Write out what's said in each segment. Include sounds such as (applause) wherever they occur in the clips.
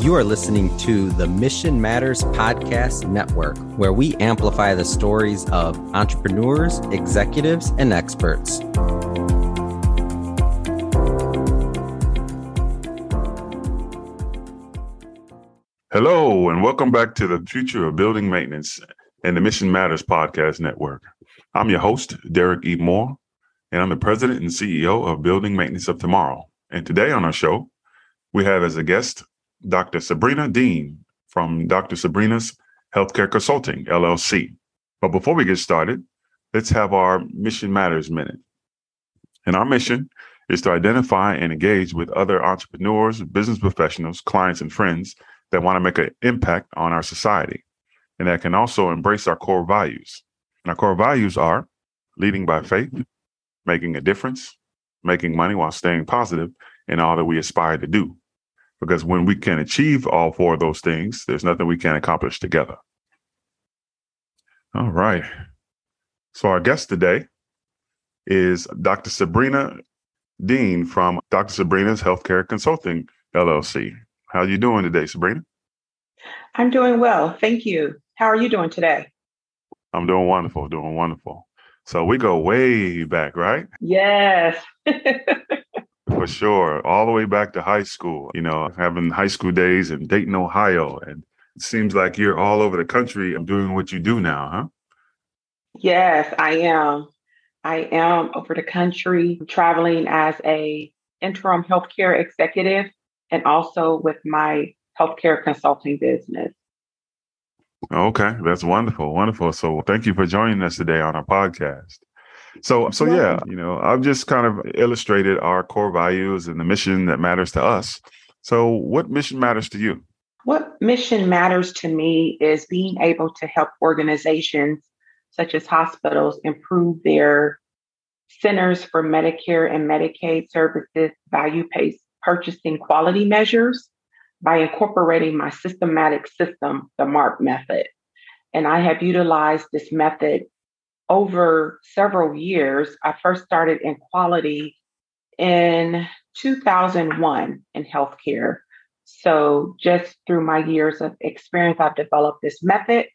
You are listening to the Mission Matters Podcast Network, where we amplify the stories of entrepreneurs, executives, and experts. Hello, and welcome back to the Future of Building Maintenance and the Mission Matters Podcast Network. I'm your host, Dereck E. Moore, and I'm the president and CEO of Building Maintenance of Tomorrow. And today on our show, we have as a guest Dr. Sabrina Dean from Dr. Sabrina's Healthcare Consulting, LLC. But before we get started, let's have our Mission Matters Minute. And our mission is to identify and engage with other entrepreneurs, business professionals, clients, and friends that want to make an impact on our society and that can also embrace our core values. And our core values are leading by faith, making a difference, making money while staying positive in all that we aspire to do. Because when we can achieve all four of those things, there's nothing we can't accomplish together. All right. So our guest today is Dr. Sabrina Dean from Dr. Sabrina's Healthcare Consulting LLC. How are you doing today, Sabrina? I'm doing well. Thank you. How are you doing today? I'm doing wonderful, doing wonderful. So we go way back, right? Yes. (laughs) For sure. All the way back to high school, you know, having high school days in Dayton, Ohio. And it seems like you're all over the country and doing what you do now, huh? Yes, I am. I am over the country traveling as a interim healthcare executive and also with my healthcare consulting business. Okay, that's wonderful, wonderful. So thank you for joining us today on our podcast. So, so yeah, you know, I've just kind of illustrated our core values and the mission that matters to us. So, what mission matters to you? What mission matters to me is being able to help organizations such as hospitals improve their Centers for Medicare and Medicaid Services value based purchasing quality measures by incorporating my systematic system, the MARP method. And I have utilized this method over several years. I first started in quality in 2001 in healthcare. So, just through my years of experience, I've developed this method,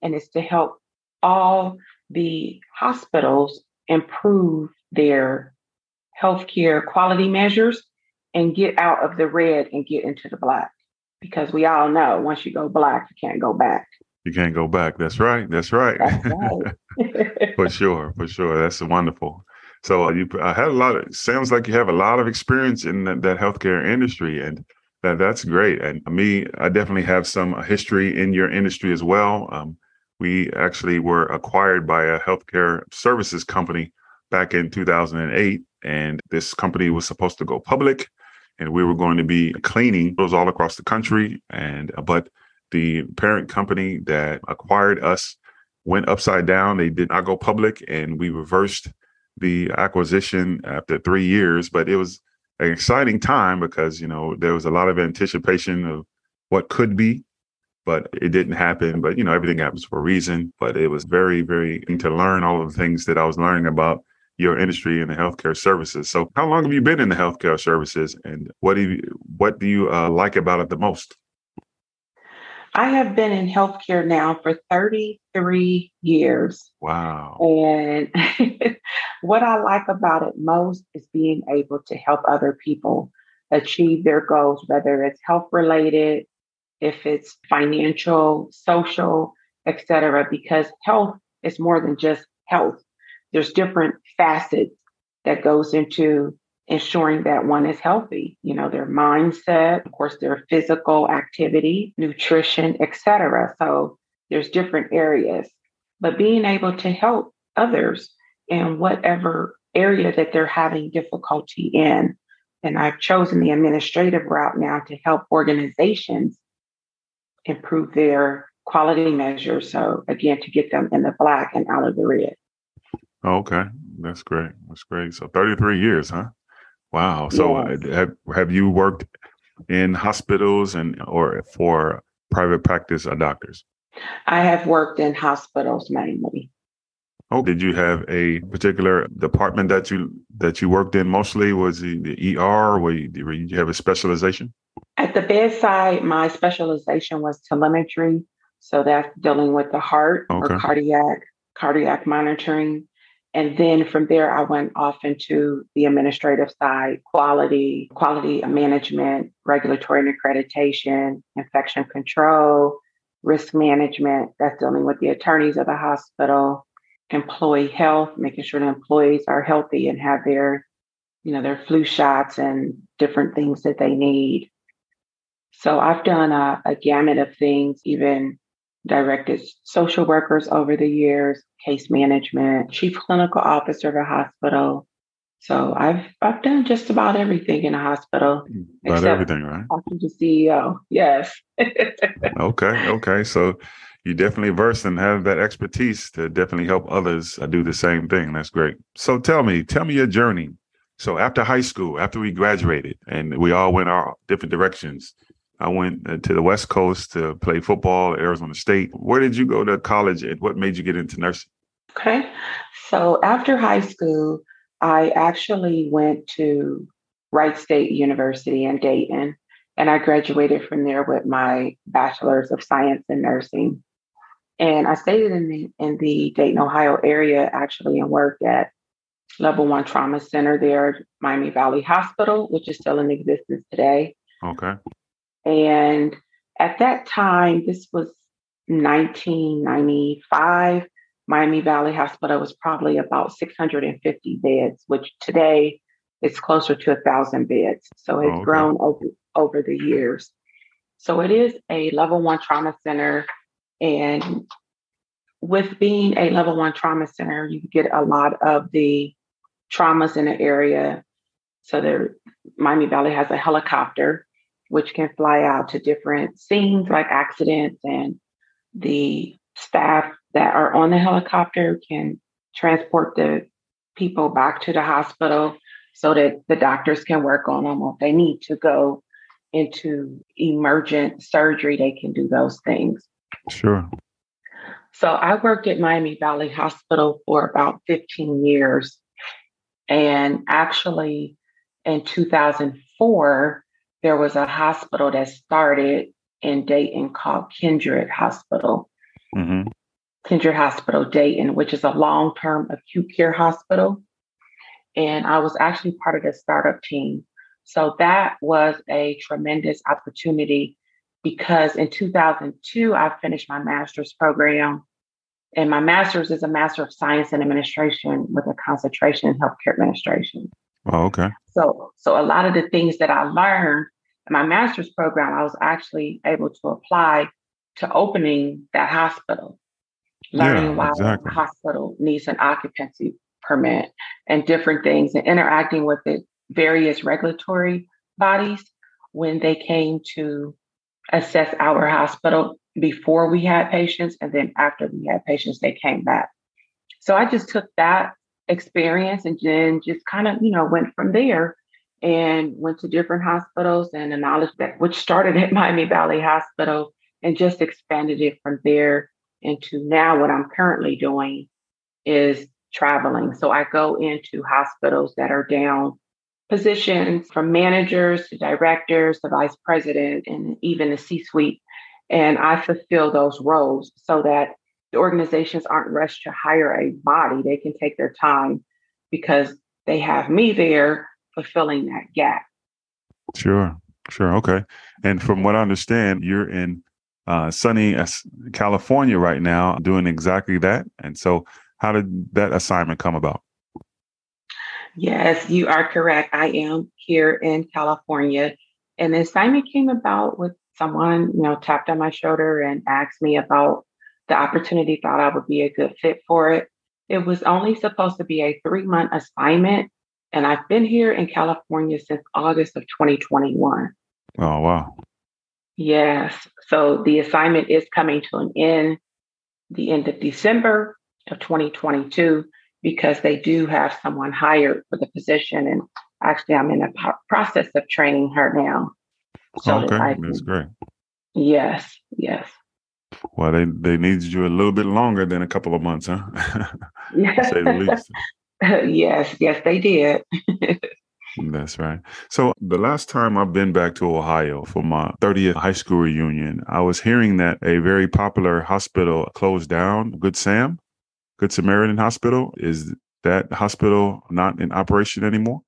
and it's to help all the hospitals improve their healthcare quality measures and get out of the red and get into the black. Because we all know once you go black, you can't go back. You can't go back. That's right. That's right. That's right. (laughs) for sure. For sure. That's wonderful. So uh, you, I had a lot of. Sounds like you have a lot of experience in that, that healthcare industry, and that that's great. And me, I definitely have some history in your industry as well. Um, we actually were acquired by a healthcare services company back in 2008, and this company was supposed to go public and we were going to be cleaning those all across the country. And uh, but the parent company that acquired us went upside down. They did not go public, and we reversed the acquisition after three years. But it was an exciting time because you know there was a lot of anticipation of what could be, but it didn't happen. But you know everything happens for a reason. But it was very, very to learn all of the things that I was learning about your industry and the healthcare services. So, how long have you been in the healthcare services, and what do you what do you uh, like about it the most? I have been in healthcare now for 33 years. Wow. And (laughs) what I like about it most is being able to help other people achieve their goals, whether it's health related, if it's financial, social, etc. because health is more than just health there's different facets that goes into ensuring that one is healthy you know their mindset of course their physical activity nutrition etc so there's different areas but being able to help others in whatever area that they're having difficulty in and i've chosen the administrative route now to help organizations improve their quality measures so again to get them in the black and out of the red okay, that's great. That's great. So 33 years, huh? Wow. So uh, yes. have have you worked in hospitals and or for private practice or doctors? I have worked in hospitals mainly. Oh, did you have a particular department that you that you worked in mostly? Was it the ER? Or you, did you have a specialization? At the bedside, my specialization was telemetry. So that's dealing with the heart okay. or cardiac, cardiac monitoring. And then from there, I went off into the administrative side, quality, quality management, regulatory and accreditation, infection control, risk management. That's dealing with the attorneys of the hospital, employee health, making sure the employees are healthy and have their, you know, their flu shots and different things that they need. So I've done a, a gamut of things, even directed social workers over the years, case management, chief clinical officer of a hospital. So I've I've done just about everything in a hospital. About everything, right? Talking to CEO, yes. (laughs) okay, okay. So you definitely versed and have that expertise to definitely help others uh, do the same thing. That's great. So tell me, tell me your journey. So after high school, after we graduated, and we all went our different directions, I went uh, to the West Coast to play football at Arizona State. Where did you go to college and what made you get into nursing? Okay. So after high school, I actually went to Wright State University in Dayton, and I graduated from there with my bachelor's of science in nursing. And I stayed in the in the Dayton, Ohio area actually and worked at level one trauma center there, Miami Valley Hospital, which is still in existence today. Okay. And at that time, this was 1995, Miami Valley Hospital was probably about 650 beds, which today is closer to a thousand beds. So it's oh, okay. grown over, over the years. So it is a level one trauma center. And with being a level one trauma center, you get a lot of the traumas in the area. So there, Miami Valley has a helicopter which can fly out to different scenes like accidents and the staff that are on the helicopter can transport the people back to the hospital so that the doctors can work on them if they need to go into emergent surgery they can do those things. Sure. So i worked at miami valley hospital for about 15 years and actually in 2004 there was a hospital that started in Dayton called Kindred Hospital. Mm-hmm. Kindred Hospital Dayton, which is a long term acute care hospital. And I was actually part of the startup team. So that was a tremendous opportunity because in 2002, I finished my master's program. And my master's is a Master of Science in Administration with a concentration in healthcare administration. Oh, okay. So, so a lot of the things that I learned my master's program, I was actually able to apply to opening that hospital, learning yeah, why exactly. the hospital needs an occupancy permit and different things, and interacting with the various regulatory bodies when they came to assess our hospital before we had patients and then after we had patients they came back so i just took that experience and then just kind of you know went from there and went to different hospitals and the knowledge that which started at (laughs) Miami Valley Hospital and just expanded it from there into now what I'm currently doing is traveling. So I go into hospitals that are down positions from managers to directors to vice president and even the C suite. And I fulfill those roles so that the organizations aren't rushed to hire a body. They can take their time because they have me there fulfilling that gap. Sure, sure, okay. And from what I understand, you're in uh, sunny California right now, doing exactly that. And so, how did that assignment come about? Yes, you are correct. I am here in California, and the assignment came about with someone, you know, tapped on my shoulder and asked me about the opportunity. Thought I would be a good fit for it. It was only supposed to be a three month assignment, and I've been here in California since August of 2021. Oh, wow. Yes. So the assignment is coming to an end the end of December of 2022 because they do have someone hired for the position. And actually, I'm in the process of training her now. So okay, that that's great. Yes, yes. Well, they, they needed you a little bit longer than a couple of months, huh? (laughs) Yeah. say the (laughs) least. (laughs) yes, yes, they did. (laughs) That's right. So the last time I've been back to Ohio for my 30th high school reunion, I was hearing that a very popular hospital closed down, Good Sam, Good Samaritan Hospital. Is that hospital not in operation anymore?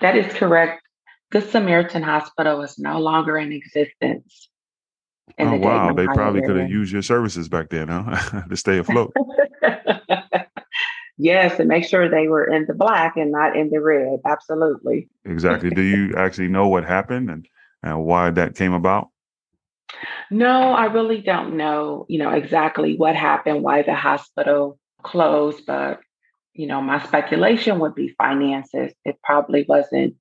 That is correct. Good Samaritan Hospital is no longer in existence. In oh, the wow. They probably could have used your services back then, huh? (laughs) to stay afloat. Yes, and make sure they were in the black and not in the red. Absolutely. Exactly. Do you actually know what happened and, and why that came about? No, I really don't know, you know, exactly what happened, why the hospital closed, but you know, my speculation would be finances. It probably wasn't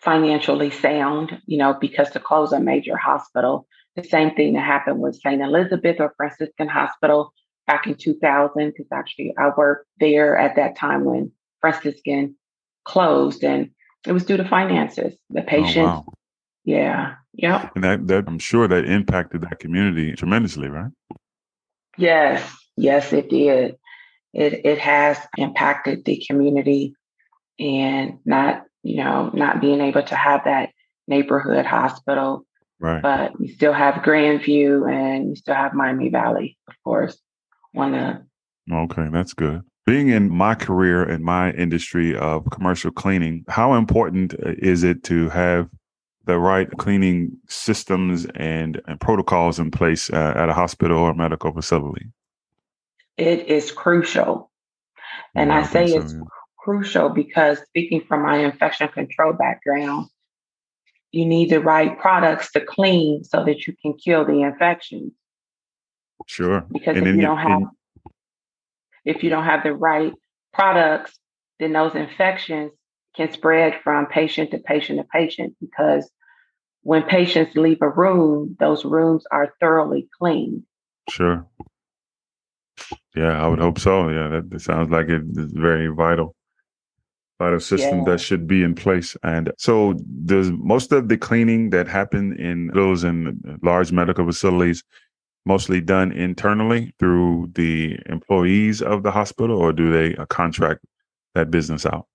financially sound, you know, because to close a major hospital, the same thing that happened with St. Elizabeth or Franciscan Hospital back in 2000, because actually I worked there at that time when Franciscan closed and it was due to finances. The oh, patients, oh, wow. yeah, yeah. And that, that I'm sure that impacted that community tremendously, right? Yes, yes, it did. It it has impacted the community and not, you know, not being able to have that neighborhood hospital Right. But you still have Grandview and you still have Miami Valley, of course. Wanna Okay, that's good. Being in my career in my industry of commercial cleaning, how important uh, is it to have the right cleaning systems and, and protocols in place uh, at a hospital or medical facility? It is crucial. And yeah, I, I say so, it's yeah. crucial because speaking from my infection control background, you need the right products to clean so that you can kill the infections. Sure. Because and if you don't have if you don't have the right products, then those infections can spread from patient to patient to patient because when patients leave a room, those rooms are thoroughly cleaned. Sure. Yeah, I would hope so. Yeah, that, that sounds like it is very vital of system yeah. that should be in place. And so does most of the cleaning that happen in those in large medical facilities mostly done internally through the employees of the hospital or do they uh, contract that business out?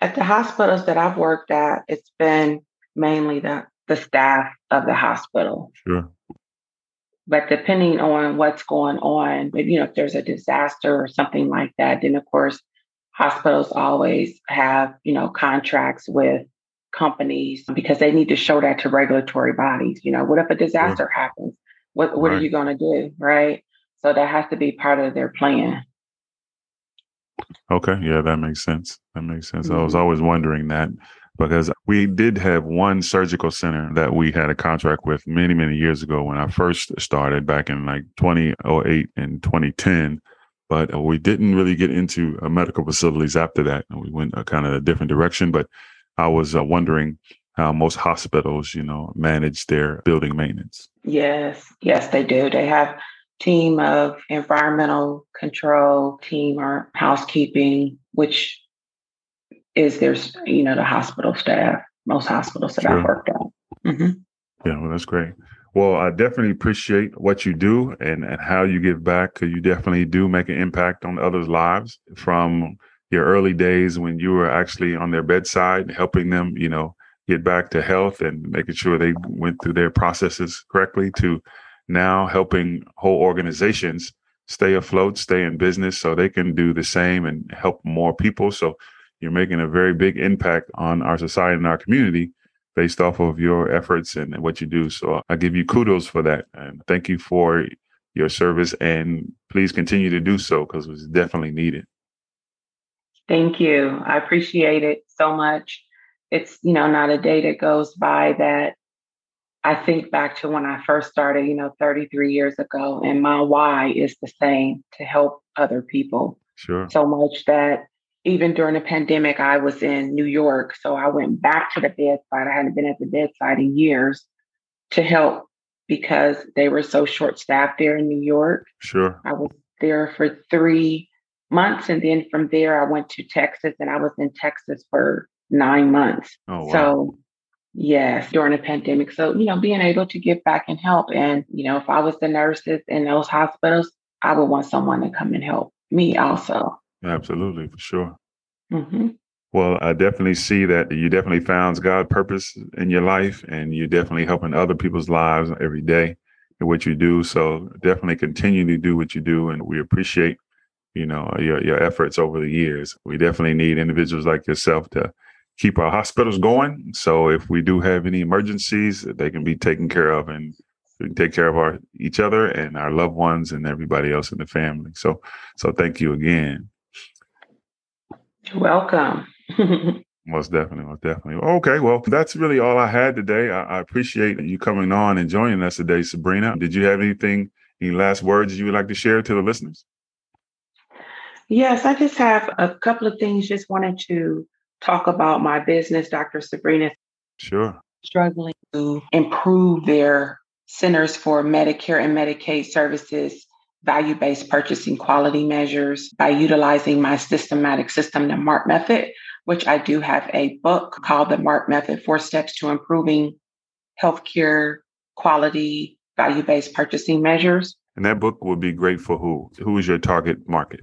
At the hospitals that I've worked at, it's been mainly the, the staff of the hospital. Sure. But depending on what's going on, you know, if there's a disaster or something like that, then of course hospitals always have, you know, contracts with companies because they need to show that to regulatory bodies. You know, what if a disaster yeah. happens? What what right. are you going to do, right? So that has to be part of their plan. Okay, yeah, that makes sense. That makes sense. Mm-hmm. I was mm-hmm. always wondering that because we did have one surgical center that we had a contract with many, many years ago when I first started back in like 2008 and 2010 but uh, we didn't really get into uh, medical facilities after that. We went a kind of a different direction. But I was uh, wondering how most hospitals, you know, manage their building maintenance. Yes, yes, they do. They have team of environmental control, team or housekeeping, which is there's you know the hospital staff. Most hospitals that sure. I've worked at. Mm-hmm. Yeah, well, that's great. Well, I definitely appreciate what you do and, and how you give back because you definitely do make an impact on others' lives from your early days when you were actually on their bedside, helping them, you know, get back to health and making sure they went through their processes correctly to now helping whole organizations stay afloat, stay in business so they can do the same and help more people. So you're making a very big impact on our society and our community based off of your efforts and what you do. So I give you kudos for that. And thank you for your service. And please continue to do so because it's definitely needed. Thank you. I appreciate it so much. It's, you know, not a day that goes by that I think back to when I first started, you know, 33 years ago, and my why is the same to help other people. Sure. So much that even during the pandemic, I was in New York. So I went back to the bedside. I hadn't been at the bedside in years to help because they were so short staffed there in New York. Sure. I was there for three months. And then from there, I went to Texas and I was in Texas for nine months. Oh, wow. So, yes, during the pandemic. So, you know, being able to get back and help. And, you know, if I was the nurses in those hospitals, I would want someone to come and help me also. Absolutely, for sure. Mm-hmm. Well, I definitely see that you definitely found God's purpose in your life, and you're definitely helping other people's lives every day in what you do. So definitely continue to do what you do, and we appreciate, you know, your your efforts over the years. We definitely need individuals like yourself to keep our hospitals going. So if we do have any emergencies, they can be taken care of, and we can take care of our each other and our loved ones and everybody else in the family. So, so thank you again. You're welcome. (laughs) most definitely, most definitely. Okay, well, that's really all I had today. I, I, appreciate you coming on and joining us today, Sabrina. Did you have anything, any last words you would like to share to the listeners? Yes, I just have a couple of things. Just wanted to talk about my business, Dr. Sabrina. Sure. Struggling to improve their Centers for Medicare and Medicaid Services value based purchasing quality measures by utilizing my systematic system, the MARP method, which I do have a book called The MARP Method Four Steps to Improving Healthcare Quality Value Based Purchasing Measures. And that book would be great for who? Who is your target market?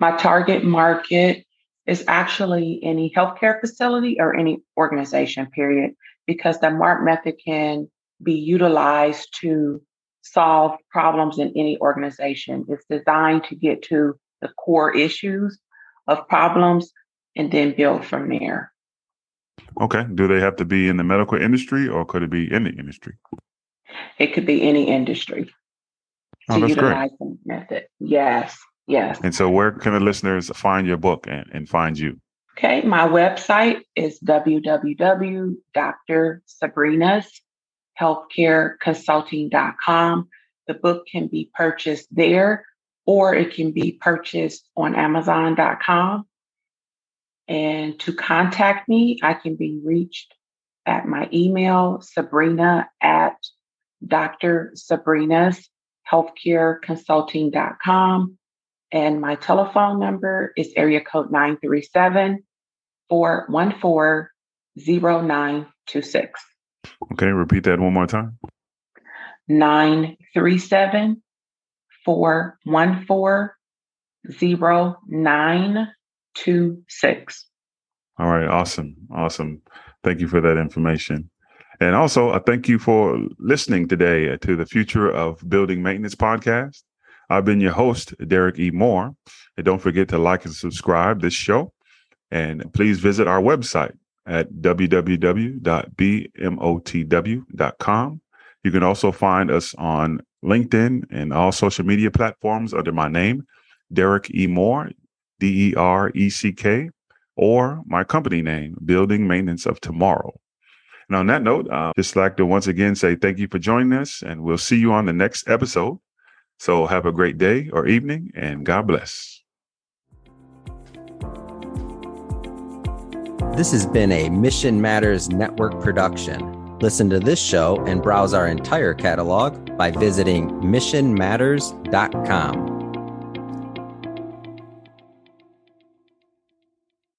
My target market is actually any healthcare facility or any organization, period, because the MARP method can be utilized to solve problems in any organization. It's designed to get to the core issues of problems and then build from there. Okay. Do they have to be in the medical industry or could it be any industry? It could be any industry oh, to utilize great. the method. Yes. Yes. And so where can the listeners find your book and, and find you? Okay. My website is www.drsabrina's healthcareconsulting.com. The book can be purchased there or it can be purchased on amazon.com. And to contact me, I can be reached at my email, sabrina at Dr. And my telephone number is area code 937 414 0926. Okay, repeat that one more time. 937 414 0926. All right, awesome. Awesome. Thank you for that information. And also, I thank you for listening today to the Future of Building Maintenance podcast. I've been your host, Dereck E. Moore. And don't forget to like and subscribe this show. And please visit our website, at www.bmotw.com. You can also find us on LinkedIn and all social media platforms under my name, Dereck E. Moore, D E R E C K, or my company name, Building Maintenance of Tomorrow. And on that note, uh, just like to once again say thank you for joining us, and we'll see you on the next episode. So have a great day or evening, and God bless. This has been a Mission Matters Network production. Listen to this show and browse our entire catalog by visiting missionmatters.com.